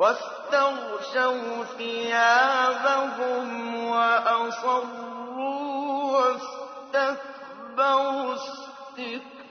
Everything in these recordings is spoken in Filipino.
واستغشوا ثيابهم وأصروا واستكبروا استكبارا.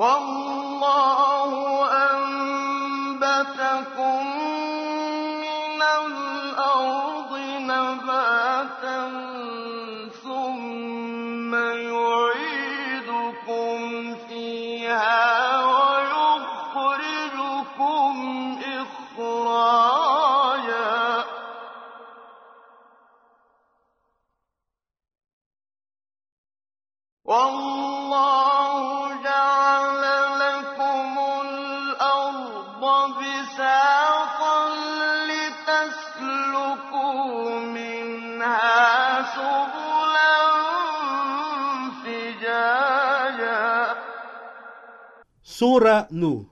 والله Sura Nu.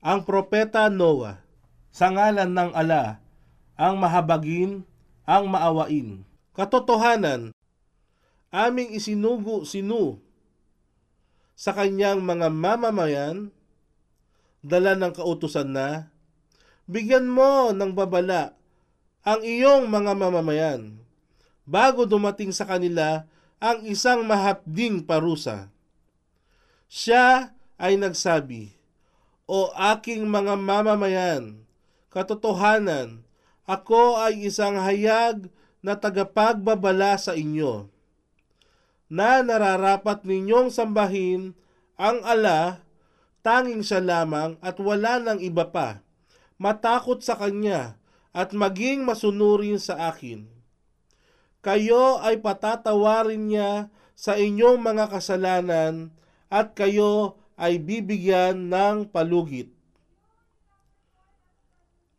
Ang Propeta Noah Sa ngalan ng ala Ang mahabagin Ang maawain. Katotohanan Aming isinugo si Nu Sa kanyang mga mamamayan Dala ng kautusan na Bigyan mo ng babala Ang iyong mga mamamayan Bago dumating sa kanila Ang isang mahapding parusa. Siya ay nagsabi, O aking mga mamamayan, katotohanan, ako ay isang hayag na tagapagbabala sa inyo, na nararapat ninyong sambahin ang ala, tanging siya lamang at wala ng iba pa, matakot sa kanya at maging masunurin sa akin. Kayo ay patatawarin niya sa inyong mga kasalanan at kayo ay bibigyan ng palugit.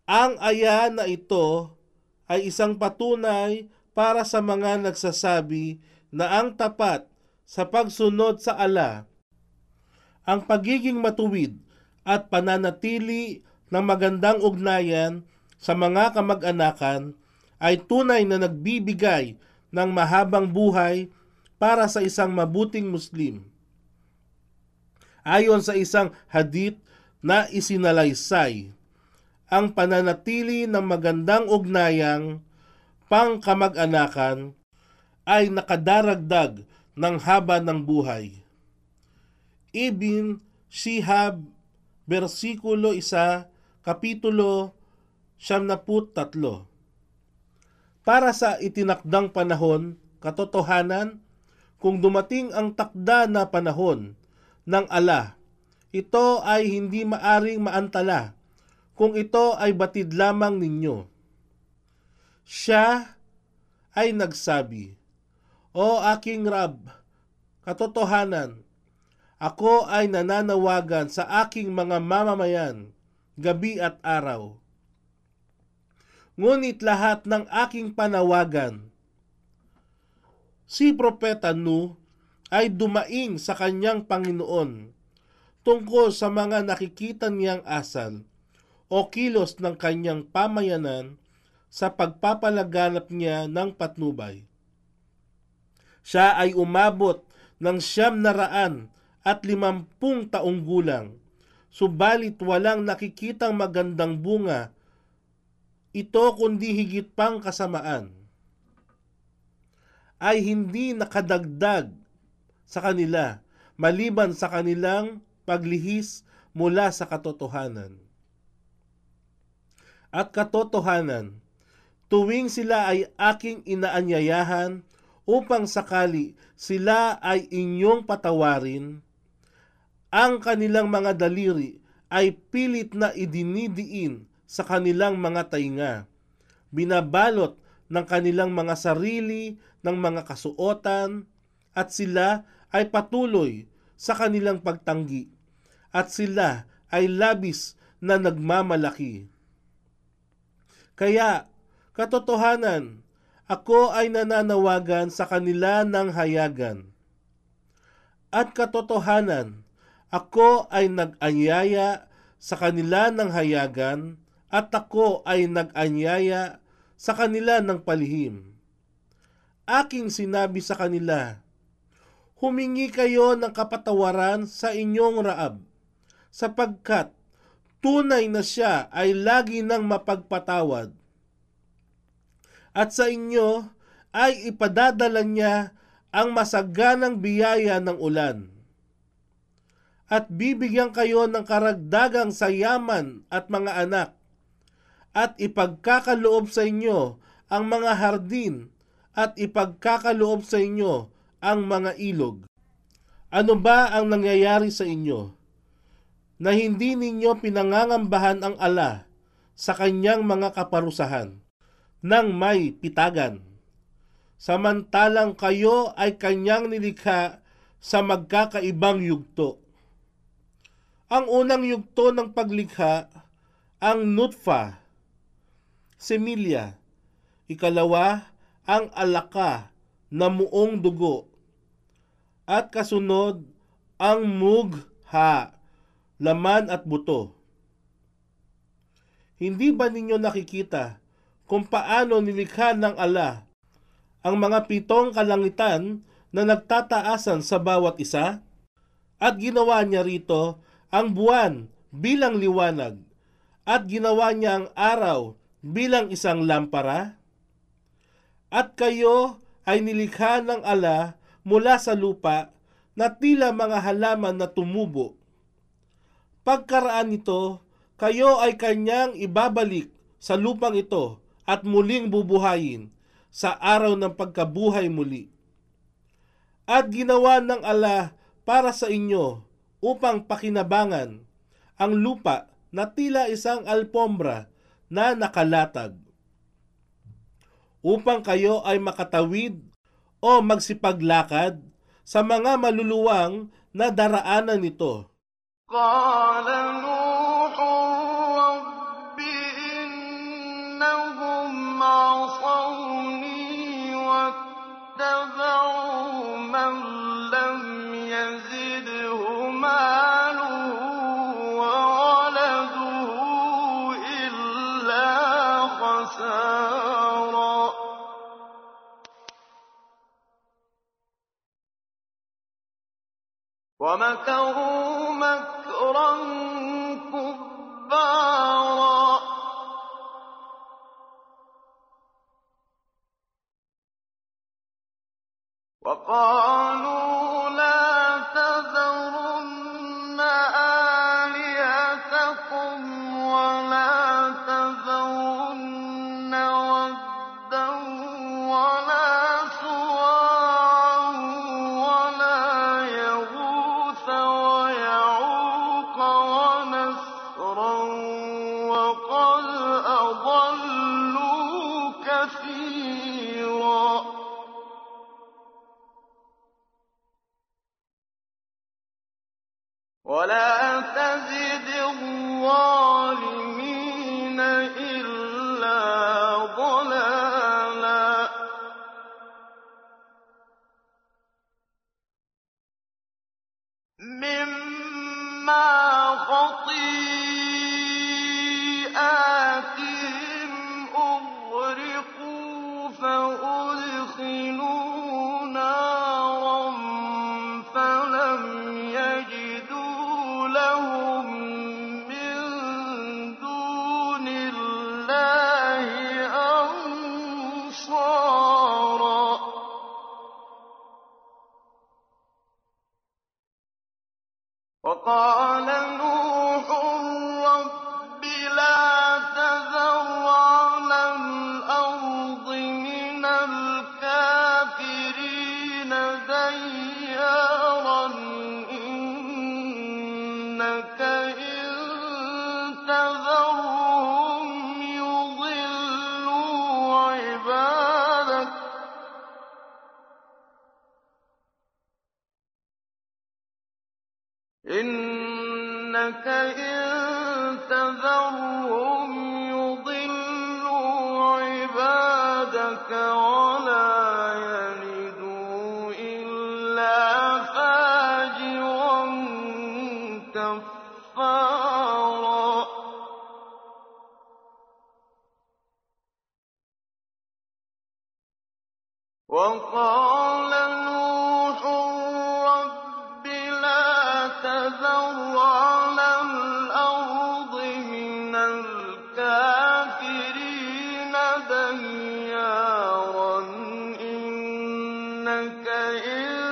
Ang aya na ito ay isang patunay para sa mga nagsasabi na ang tapat sa pagsunod sa ala, ang pagiging matuwid at pananatili ng magandang ugnayan sa mga kamag-anakan ay tunay na nagbibigay ng mahabang buhay para sa isang mabuting Muslim. Ayon sa isang hadith na isinalaysay, ang pananatili ng magandang ugnayang pangkamag-anakan ay nakadaragdag ng haba ng buhay. Ibn Shihab, versikulo 1, kapitulo 73. Para sa itinakdang panahon, katotohanan, kung dumating ang takda na panahon ng ala, ito ay hindi maaring maantala kung ito ay batid lamang ninyo. Siya ay nagsabi, O aking Rab, katotohanan, ako ay nananawagan sa aking mga mamamayan, gabi at araw. Ngunit lahat ng aking panawagan, si Propeta Nu ay dumaing sa kanyang Panginoon tungkol sa mga nakikita niyang asal o kilos ng kanyang pamayanan sa pagpapalaganap niya ng patnubay. Siya ay umabot ng siyam na raan at limampung taong gulang, subalit walang nakikitang magandang bunga ito kundi higit pang kasamaan ay hindi nakadagdag sa kanila maliban sa kanilang paglihis mula sa katotohanan. At katotohanan, tuwing sila ay aking inaanyayahan upang sakali sila ay inyong patawarin, ang kanilang mga daliri ay pilit na idinidiin sa kanilang mga tainga, binabalot ng kanilang mga sarili ng mga kasuotan at sila ay patuloy sa kanilang pagtanggi at sila ay labis na nagmamalaki. Kaya, katotohanan, ako ay nananawagan sa kanila ng hayagan. At katotohanan, ako ay nag-anyaya sa kanila ng hayagan at ako ay nag-anyaya sa kanila ng palihim. Aking sinabi sa kanila, humingi kayo ng kapatawaran sa inyong raab, sapagkat tunay na siya ay lagi nang mapagpatawad. At sa inyo ay ipadadala niya ang masaganang biyaya ng ulan. At bibigyan kayo ng karagdagang sayaman at mga anak. At ipagkakaloob sa inyo ang mga hardin at ipagkakaloob sa inyo ang mga ilog. Ano ba ang nangyayari sa inyo? Na hindi ninyo pinangangambahan ang ala sa kanyang mga kaparusahan ng may pitagan. Samantalang kayo ay kanyang nilikha sa magkakaibang yugto. Ang unang yugto ng paglikha, ang nutfa, semilya. Ikalawa, ang alaka na muong dugo at kasunod ang mugha, laman at buto. Hindi ba ninyo nakikita kung paano nilikha ng ala ang mga pitong kalangitan na nagtataasan sa bawat isa? At ginawa niya rito ang buwan bilang liwanag at ginawa niya ang araw bilang isang lampara? At kayo ay nilikha ng ala mula sa lupa na tila mga halaman na tumubo. Pagkaraan nito, kayo ay kanyang ibabalik sa lupang ito at muling bubuhayin sa araw ng pagkabuhay muli. At ginawa ng ala para sa inyo upang pakinabangan ang lupa na tila isang alpombra na nakalatag upang kayo ay makatawid o magsipaglakad sa mga maluluwang na daraanan nito. Qala ومكروا إِنَّكَ إِن تَذَرْهُمْ يُضِلُّوا عِبَادَكَ إِنَّكَ إِن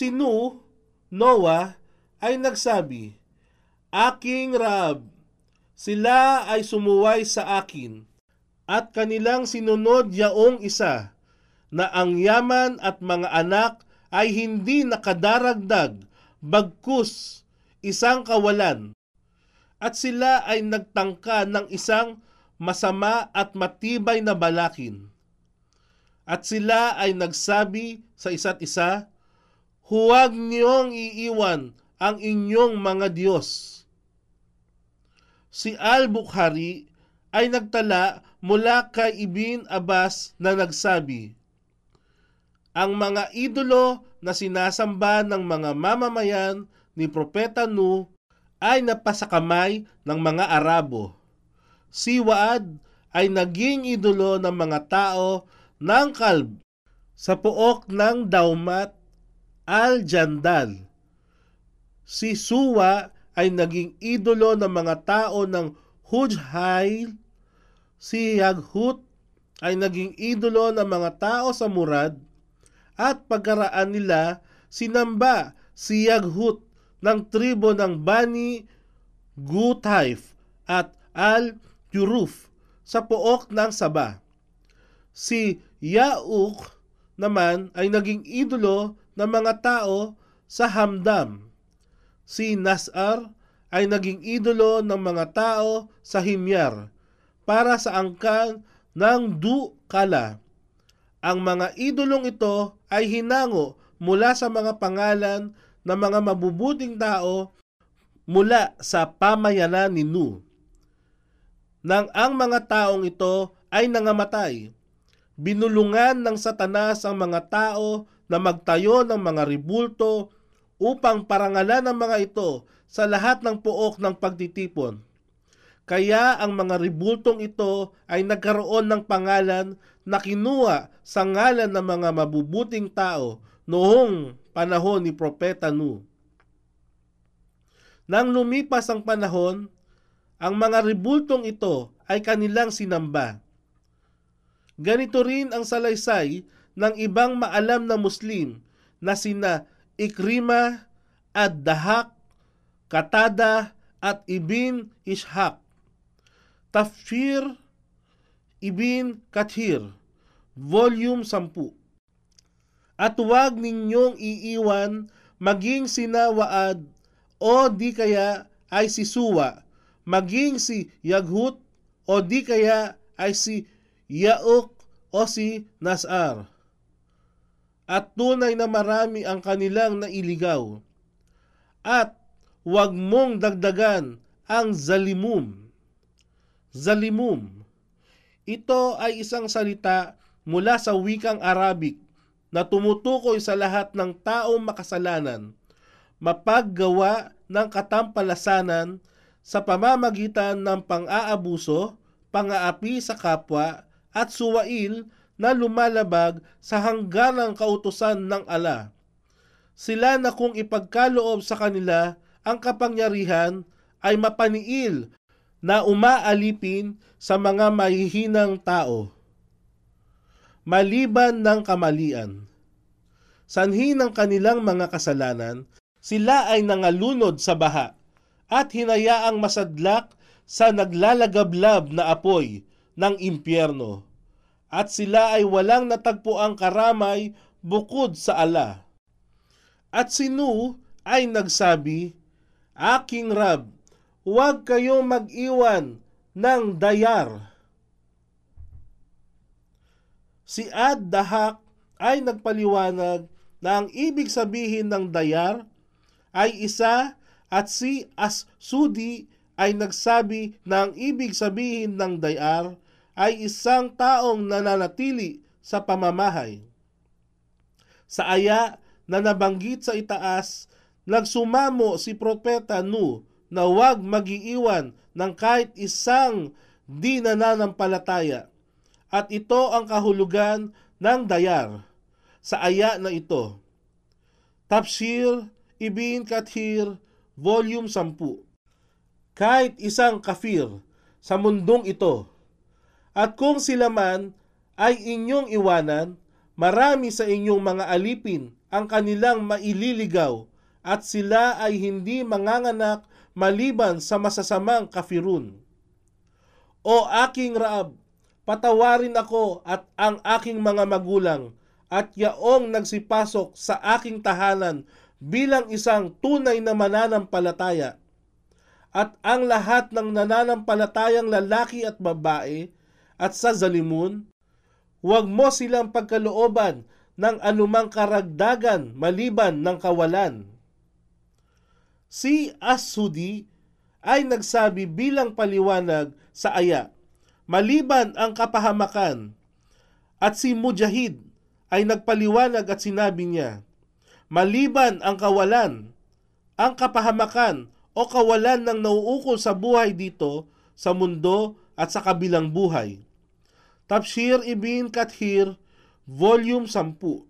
Si Nu, Noah, ay nagsabi, Aking Rab, sila ay sumuway sa akin, at kanilang sinunod yaong isa, na ang yaman at mga anak ay hindi nakadaragdag, bagkus isang kawalan, at sila ay nagtangka ng isang masama at matibay na balakin. At sila ay nagsabi sa isa't isa, Huwag niyong iiwan ang inyong mga Diyos. Si Al-Bukhari ay nagtala mula kay Ibn Abbas na nagsabi, Ang mga idolo na sinasamba ng mga mamamayan ni Propeta Nu ay napasakamay ng mga Arabo. Si Waad ay naging idolo ng mga tao ng Kalb sa puok ng Daumat Al-Jandal. Si Suwa ay naging idolo ng mga tao ng Hujhail. Si Yaghut ay naging idolo ng mga tao sa Murad. At pagkaraan nila, sinamba si Yaghut ng tribo ng Bani Gutaif at Al-Juruf sa pook ng Saba. Si Yauk naman ay naging idolo ng mga tao sa Hamdam. Si Nasar ay naging idolo ng mga tao sa Himyar para sa angkan ng Du-Kala. Ang mga idolong ito ay hinango mula sa mga pangalan ng mga mabubuting tao mula sa pamayanan ni Nu. Nang ang mga taong ito ay nangamatay, binulungan ng satanas ang mga tao na magtayo ng mga ribulto upang parangalan ang mga ito sa lahat ng pook ng pagtitipon. Kaya ang mga ribultong ito ay nagkaroon ng pangalan na kinuha sa ngalan ng mga mabubuting tao noong panahon ni Propeta Nu. Nang lumipas ang panahon, ang mga ribultong ito ay kanilang sinamba. Ganito rin ang salaysay ng ibang maalam na Muslim na sina Ikrima at Dahak, Katada at Ibn Ishaq. Tafsir Ibn Kathir, Volume 10. At huwag ninyong iiwan maging sinawaad o di kaya ay si Suwa, maging si Yaghut o di kaya ay si Yauk o si Nasar. At tunay na marami ang kanilang nailigaw. At huwag mong dagdagan ang zalimum. Zalimum. Ito ay isang salita mula sa wikang Arabic na tumutukoy sa lahat ng taong makasalanan, mapaggawa ng katampalasanan sa pamamagitan ng pang-aabuso, pang-aapi sa kapwa, at suwail na lumalabag sa hangganang kautusan ng ala. Sila na kung ipagkaloob sa kanila ang kapangyarihan ay mapaniil na umaalipin sa mga mahihinang tao. Maliban ng kamalian. Sanhi ng kanilang mga kasalanan, sila ay nangalunod sa baha at hinayaang masadlak sa naglalagablab na apoy ng impyerno. At sila ay walang natagpuang karamay bukod sa ala. At si Nu ay nagsabi, Aking Rab, huwag kayong mag-iwan ng dayar. Si Ad Dahak ay nagpaliwanag na ang ibig sabihin ng dayar ay isa at si As-Sudi ay nagsabi na ang ibig sabihin ng dayar ay isang taong nananatili sa pamamahay. Sa aya na nabanggit sa itaas, nagsumamo si Propeta Nu na huwag magiiwan ng kahit isang di nananampalataya. At ito ang kahulugan ng dayar sa aya na ito. Tafsir Ibn Kathir, Volume 10 Kahit isang kafir sa mundong ito, at kung sila man ay inyong iwanan, marami sa inyong mga alipin ang kanilang maililigaw at sila ay hindi manganganak maliban sa masasamang kafirun. O aking Raab, patawarin ako at ang aking mga magulang at yaong nagsipasok sa aking tahanan bilang isang tunay na mananampalataya. At ang lahat ng nananampalatayang lalaki at babae at sa zalimun, huwag mo silang pagkalooban ng anumang karagdagan maliban ng kawalan. Si Asudi ay nagsabi bilang paliwanag sa aya, maliban ang kapahamakan. At si Mujahid ay nagpaliwanag at sinabi niya, maliban ang kawalan, ang kapahamakan o kawalan ng nauukol sa buhay dito, sa mundo at sa kabilang buhay. Tafsir Ibn Kathir, Volume 10